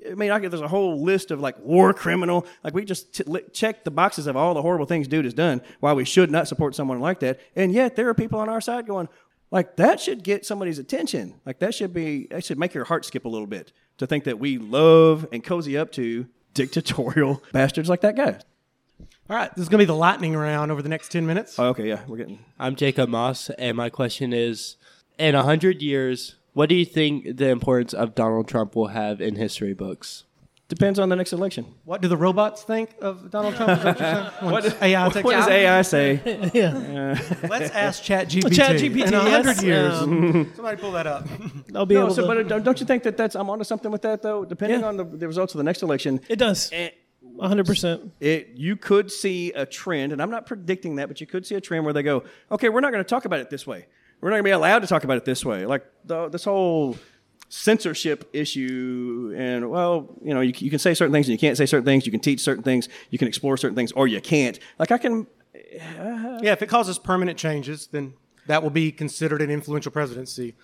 I mean, I get there's a whole list of like war criminal. Like we just t- li- check the boxes of all the horrible things dude has done. Why we should not support someone like that. And yet there are people on our side going, like that should get somebody's attention. Like that should be that should make your heart skip a little bit to think that we love and cozy up to dictatorial bastards like that guy. All right, this is going to be the lightning round over the next 10 minutes. Oh, okay, yeah, we're getting. I'm Jacob Moss, and my question is: In a hundred years, what do you think the importance of Donald Trump will have in history books? Depends on the next election. What do the robots think of Donald Trump? Is what you're? What does- AI what does? AI say? yeah. Let's ask ChatGPT. ChatGPT, In a hundred yes, years, um, somebody pull that up. I'll be no, able so, to. but don't don't you think that that's I'm onto something with that though? Depending Yeah. on the, the results of the next election, it does. hundred percent. it you could see a trend, and I'm not predicting that, but you could see a trend where they go, okay, we're not going to talk about it this way. We're not going to be allowed to talk about it this way. Like the, this whole censorship issue, and well, you know, you, you can say certain things and you can't say certain things. You can teach certain things. You can explore certain things, or you can't. Like I can. Yeah, if it causes permanent changes, then that will be considered an influential presidency.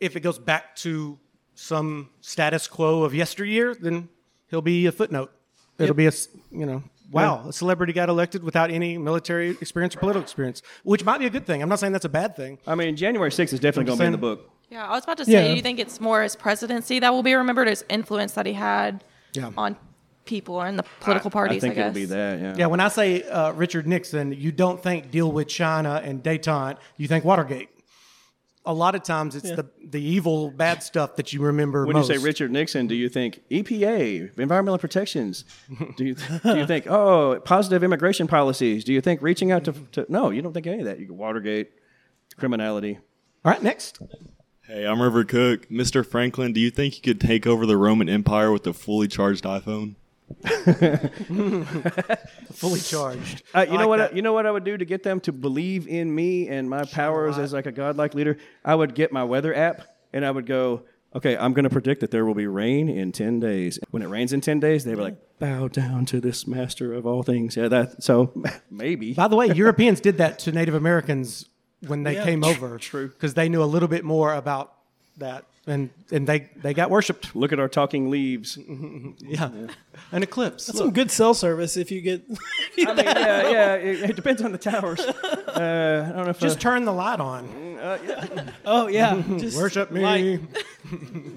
If it goes back to some status quo of yesteryear, then he'll be a footnote. It'll Yep. be a you know, wow, a celebrity got elected without any military experience or political experience, which might be a good thing. I'm not saying that's a bad thing. I mean, January 6th is definitely going to be in the book. Yeah, I was about to say, Yeah. do you think it's more his presidency that will be remembered, his influence that he had Yeah. on people or in the political parties? I, guess. that. Yeah. Yeah, when I say uh, Richard Nixon, you don't think deal with China and detente, you think Watergate. A lot of times it's Yeah. the, the evil, bad stuff that you remember When most. you say Richard Nixon, do you think EPA, environmental protections? Do you do you think oh positive immigration policies? Do you think reaching out to, to no? You don't think any of that. You go Watergate, criminality. All right, next. Hey, I'm River Cook. Mr. Franklin, do you think you could take over the Roman Empire with a fully charged iPhone? Fully charged. Uh, you I know like what? that. I, you know what I would do to get them to believe in me and my powers as like a godlike leader. I would get my weather app and I would go. Okay, I'm going to predict that there will be rain in ten days. When it rains in ten days, they were like, "Bow down to this master of all things." Yeah, that. So maybe. By the way, Europeans did that to Native Americans when they Yeah, came tr- over. True. Because they knew a little bit more about that. And, and they, they got worshipped. Look at our talking leaves. yeah. An eclipse. That's some good cell service if you get. I mean, yeah, yeah. It, it depends on the towers. Uh, I don't know if Just uh, turn the light on. uh, yeah. Oh yeah, just Worship me. light.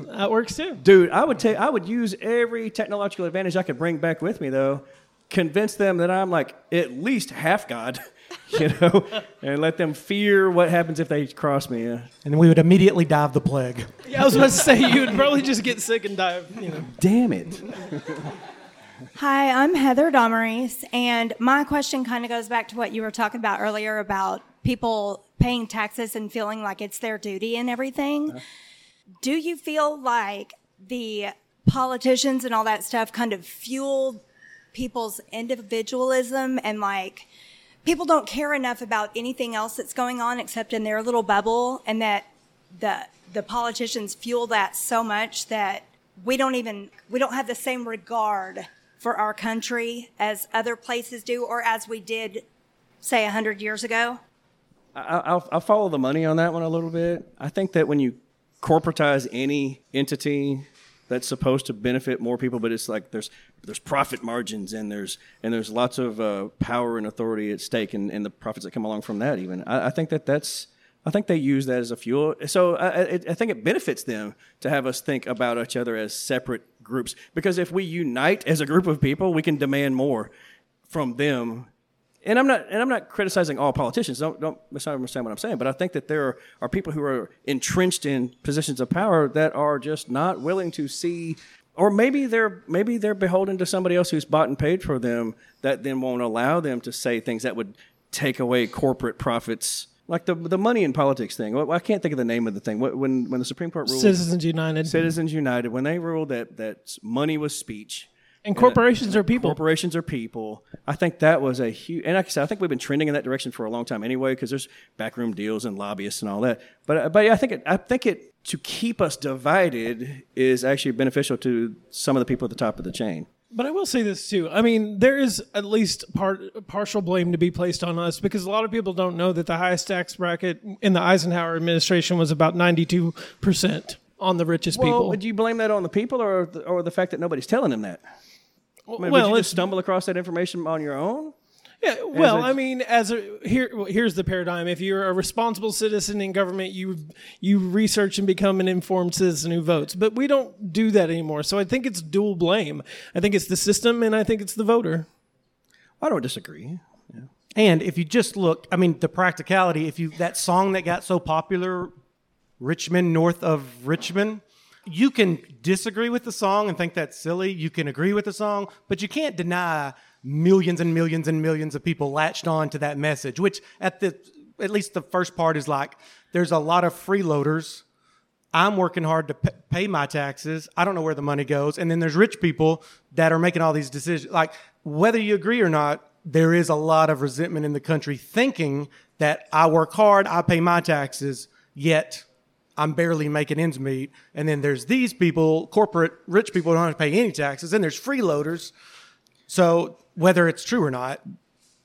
that works too. Dude, I would take I would use every technological advantage I could bring back with me though. Convince them that I'm like at least half God, you know, and let them fear what happens if they cross me. And we would immediately die of the plague. Yeah, I was about to say you would probably just get sick and die. of, You know. damn it. Hi, I'm Heather Domeries, and my question kind of goes back to what you were talking about earlier about people paying taxes and feeling like it's their duty and everything. Uh-huh. Do you feel like the politicians and all that stuff kind of fuel people's individualism and like people don't care enough about anything else that's going on except in their little bubble and that the the politicians fuel that so much that we don't even we don't have the same regard for our country as other places do or as we did say 100 years ago I, I'll, I'll follow the money on that one a little bit. I think that when you corporatize any entity that's supposed to benefit more people, but it's like there's there's profit margins and there's and there's lots of uh, power and authority at stake and, and the profits that come along from that. Even I, I think that that's I think they use that as a fuel. So I, I, I think it benefits them to have us think about each other as separate groups because if we unite as a group of people, we can demand more from them and I'm not and I'm not criticizing all politicians. Don't don't misunderstand what I'm saying. But I think that there are, are people who are entrenched in positions of power that are just not willing to see or maybe they're maybe they're beholden to somebody else who's bought and paid for them that then won't allow them to say things that would take away corporate profits like the the money in politics thing. I can't think of the name of the thing. When when the Supreme Court ruled Citizens United. Citizens United when they ruled that that money was speech. And corporations are people. Corporations are people. I think that was a huge, and like I said, I think we've been trending in that direction for a long time anyway, because there's backroom deals and lobbyists and all that. But uh, but yeah, I think it, I think it to keep us divided is actually beneficial to some of the people at the top of the chain. But I will say this too. I mean, there is at least part partial blame to be placed on us because a lot of people don't know that the highest tax bracket in the Eisenhower administration was about ninety-two percent on the richest Well, people. would you blame that on the people or the, or the fact that nobody's telling them that? I mean, well, would you just stumble across that information on your own? Yeah, well, a- I mean, as a here, well, here's the paradigm. If you're a responsible citizen in government, you you research and become an informed citizen who votes. But we don't do that anymore. So I think it's dual blame. I think it's the system, and I think it's the voter. I don't disagree. And if you just look, I mean, the practicality. If you that song that got so popular, Rich Men North of Richmond, you can disagree with the song and think that's silly. You can agree with the song, but you can't deny millions and millions and millions of people latched on to that message. Which at the at least the first part is like there's a lot of freeloaders. I'm working hard to p- pay my taxes. I don't know where the money goes. And then there's rich people that are making all these decisions. Like whether you agree or not, there is a lot of resentment in the country thinking that I work hard, I pay my taxes, yet I'm barely making ends meet. And then there's these people, corporate rich people, who don't have to pay any taxes. And there's freeloaders. So whether it's true or not,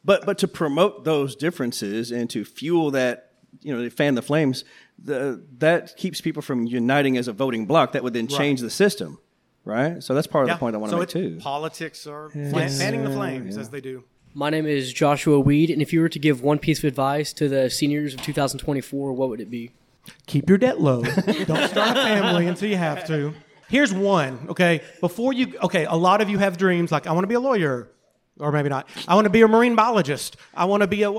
But but to promote those differences and to fuel that, you know, to fan the flames, the, that keeps people from uniting as a voting bloc. That would then Right. change the system, right? So that's part of Yeah. the point I want to so make it's too. Politics are Yeah. Yes. fanning the flames yeah. as they do. My name is Joshua Weed, and if you were to give one piece of advice to the seniors of 2024, what would it be? Keep your debt low. Don't start a family until you have to. Here's one, okay? Before you, okay, a lot of you have dreams like, I want to be a lawyer, or maybe not. I want to be a marine biologist. I want to be a.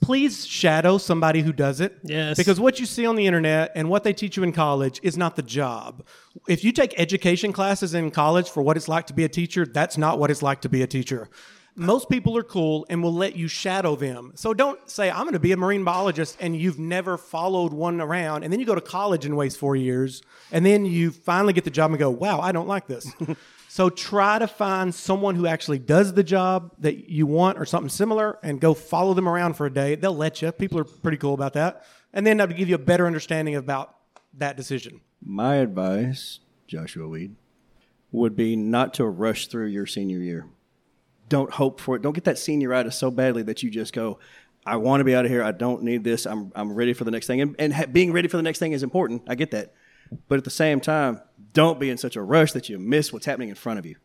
Please shadow somebody who does it. Yes. Because what you see on the internet and what they teach you in college is not the job. If you take education classes in college for what it's like to be a teacher, that's not what it's like to be a teacher. Most people are cool and will let you shadow them. So don't say, I'm going to be a marine biologist and you've never followed one around. And then you go to college and waste four years. And then you finally get the job and go, wow, I don't like this. so try to find someone who actually does the job that you want or something similar and go follow them around for a day. They'll let you. People are pretty cool about that. And then that'll give you a better understanding about that decision. My advice, Joshua Weed, would be not to rush through your senior year. Don't hope for it. Don't get that senioritis so badly that you just go, I want to be out of here. I don't need this. I'm, I'm ready for the next thing. And, and ha- being ready for the next thing is important. I get that. But at the same time, don't be in such a rush that you miss what's happening in front of you.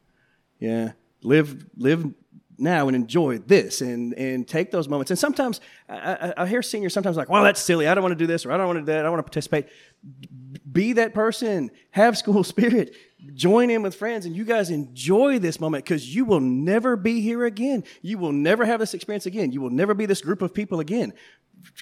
Yeah. Live, live now and enjoy this and, and take those moments. And sometimes I, I, I hear seniors sometimes like, well, that's silly. I don't want to do this or I don't want to do that. I want to participate. Be that person. Have school spirit. Join in with friends and you guys enjoy this moment because you will never be here again. You will never have this experience again. You will never be this group of people again.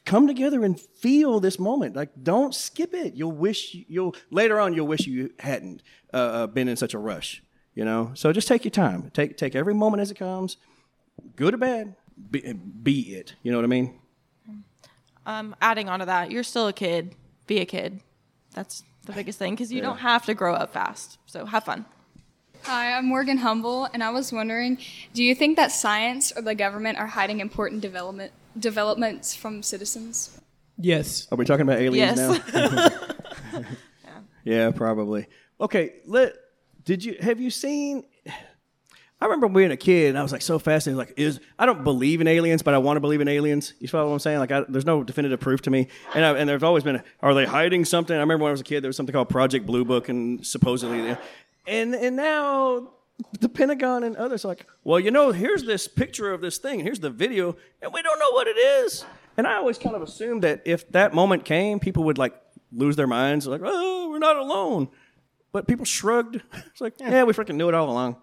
Come together and feel this moment. Like, don't skip it. You'll wish you'll later on. You'll wish you hadn't uh, uh, been in such a rush. You know. So just take your time. Take take every moment as it comes, good or bad. Be, be it. You know what I mean? Um, adding on to that, you're still a kid. Be a kid. That's the biggest thing because you Yeah. don't have to grow up fast. So have fun. Hi, I'm Morgan Humble, and I was wondering, do you think that science or the government are hiding important development developments from citizens? Yes. Are we talking about aliens Yes. now? yeah. probably. Okay, let did you have you seen I remember being a kid and I was like so fascinated like is I don't believe in aliens but I want to believe in aliens. You follow what I'm saying? Like I, there's no definitive proof to me. And I, and there's always been a, are they hiding something? I remember when I was a kid there was something called Project Blue Book and supposedly and and now the Pentagon and others like, well, you know, here's this picture of this thing, here's the video, and we don't know what it is. And I always kind of assumed that if that moment came, people would like lose their minds, like, oh, we're not alone. But people shrugged. It's like, yeah, we freaking knew it all along.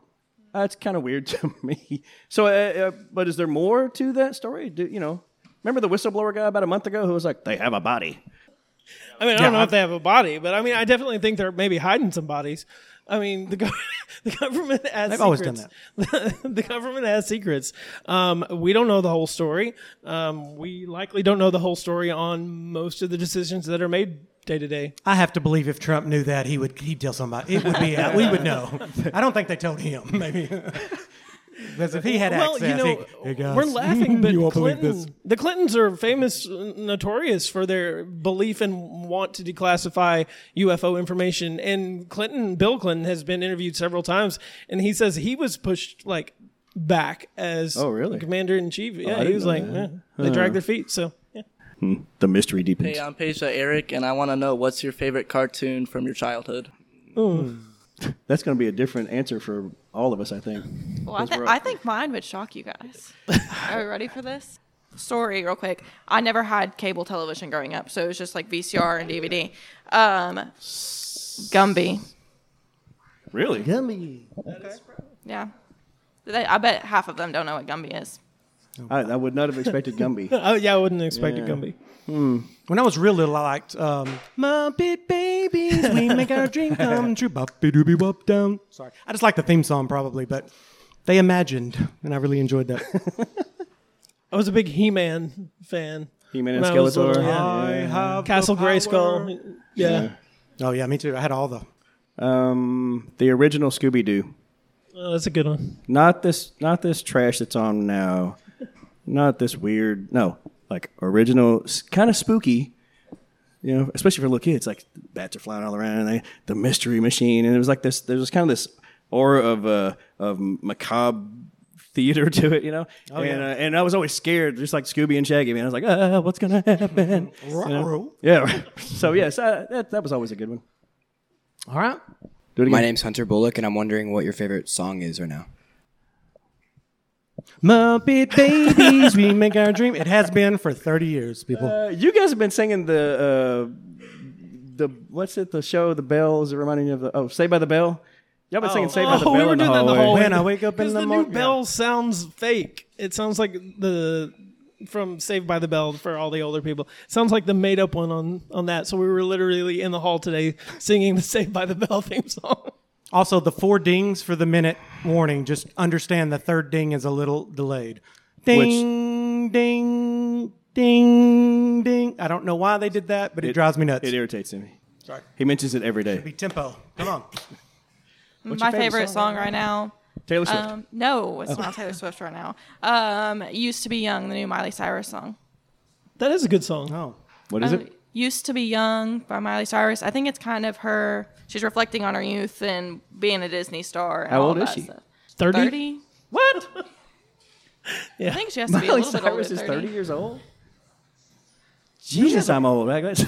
That's kind of weird to me. So, uh, uh, but is there more to that story? Do, you know, remember the whistleblower guy about a month ago who was like, they have a body. I mean, I Yeah, don't know if they have a body, but I mean, I definitely think they're maybe hiding some bodies. I mean, the, the government has They've always done secrets. the government has secrets. Um, we don't know the whole story. Um, we likely don't know the whole story on most of the decisions that are made day to day. I have to believe if Trump knew that, he would he'd tell somebody. It would be out. We would know. I don't think they told him. Maybe because if he had well, access, you know, he, "Hey, guys, we're laughing, but you Clinton, this." the Clintons are famous, notorious for their belief and want to declassify UFO information. And Clinton, Bill Clinton, has been interviewed several times, and he says he was pushed like back as Oh, really? commander in chief. Oh, Yeah, he was like, eh, they Huh. dragged their feet. So yeah. The mystery deepens. Hey, I'm Pesha Eric, and I want to know what's your favorite cartoon from your childhood? That's going to be a different answer for all of us, I think. Well, I, 'Cause th- we're- I think mine would shock you guys. Are you ready for this? Story, real quick. I never had cable television growing up, so it was just like VCR and DVD. Um, Gumby. Really? Gumby. Yeah. I bet half of them don't know what Gumby is. I, I would not have expected Gumby. oh yeah, I wouldn't expect a Yeah. Gumby. Hmm. When I was real little, I liked um, Muppet Babies. We make our dream come true. Boppy doobie bop down. Sorry, I just like the theme song probably, but they imagined, and I really enjoyed that. I was a big He-Man fan. He-Man and when I was Skeletor. little, I yeah. have Castle the power. Grayskull. Yeah. Oh yeah, me too. I had all the. Um, the original Scooby Doo. Oh, that's a good one. Not this, not this trash that's on now. Not this weird. No, like original, kind of spooky. You know, especially for little kids. Like bats are flying all around, and they, the mystery machine, and it was like this. There was kind of this aura of uh, of macabre theater to it. You know, Oh, and yeah. uh, and I was always scared, just like Scooby and Shaggy. Man, I was like, ah, what's gonna happen? You know? Yeah. So yes, uh, that that was always a good one. All right. Do it again. My name's Hunter Bullock, and I'm wondering what your favorite song is right now. Muppet Babies, we make our dream. It has been for thirty years, people. Uh, you guys have been singing the uh, the what's it? The show, the bell. Is it Reminding you of the oh, Saved by the Bell. Y'all been singing Saved by the Oh, we Bell were in the doing that in the hallway. hallway. When I wake up in Because the the mor- new bell sounds fake. It sounds like the from Saved by the Bell for all the older people. It sounds like the made up one on on that. So we were literally in the hall today singing the Saved by the Bell theme song. Also, the four dings for the minute warning. Just understand the third ding is a little delayed. Ding, ding, ding, ding. I don't know why they did that, but it, drives me nuts. It irritates me. Sorry. He mentions it every day. Be tempo. Come on. What's My your favorite favorite, song song right now. Taylor Swift. Um, no, it's Oh. not Taylor Swift right now. Um, Used to be Young, the new Miley Cyrus song. That is a good song. Oh. What is Um, it? Used to be Young by Miley Cyrus. I think it's kind of her. She's reflecting on her youth and being a Disney star. And How all old is she? stuff. 30? 30? What? Yeah. I think she has to be a Miley little bit older. Cyrus is 30. 30 years old. Jesus, I'm old. Right? That's-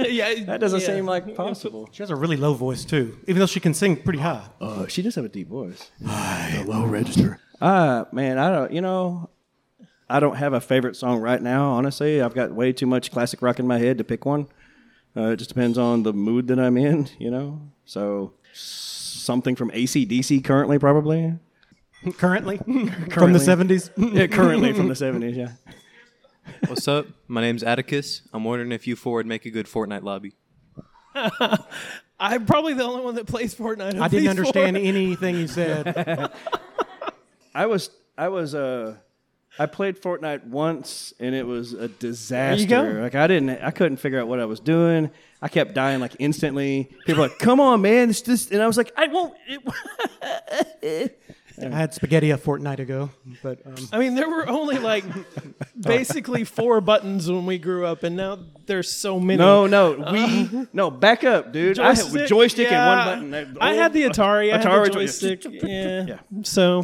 yeah, that doesn't yeah. seem like possible. She has a really low voice too, even though she can sing pretty high. Uh, she does have a deep voice. High, low register. Uh, man, I don't. You know, I don't have a favorite song right now. Honestly, I've got way too much classic rock in my head to pick one. Uh, it just depends on the mood that I'm in. You know, so something from ACDC currently, probably. Currently, from the seventies. yeah, currently from the seventies. Yeah. What's up? My name's Atticus. I'm wondering if you four would make a good Fortnite lobby. I'm probably the only one that plays Fortnite. I didn't understand four. anything you said. I was I was uh I played Fortnite once and it was a disaster. go. Like I didn't I couldn't figure out what I was doing. I kept dying like instantly. People were like, "Come on, man, it's just," and I was like, "I won't." It, I had spaghetti a fortnight ago, but um, I mean, there were only like basically four buttons when we grew up, and now there's so many. no, no, we no back up, dude. I had with joystick yeah. and one button. I had the Atari. I had Atari the joystick. yeah. Yeah. So,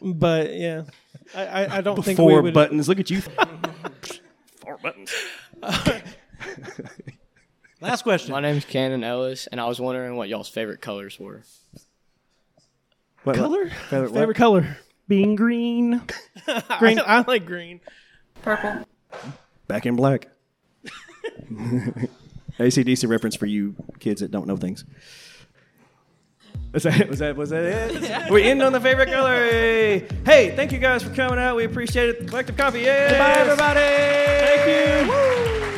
but yeah, I, I, I don't think we Four would. buttons. Look at you. Four buttons. Last question. My name's Cannon Ellis, and I was wondering what y'all's favorite colors were. What, Color? Favorite, what? Favorite color? being green. Green. I, like green. Purple. Back in black. ACDC reference for you kids that don't know things. Was that, was that, was that it? We end on the favorite color. Hey, thank you guys for coming out. We appreciate it. Kollective Coffee. Yeah. Goodbye, everybody. Thank you. Woo.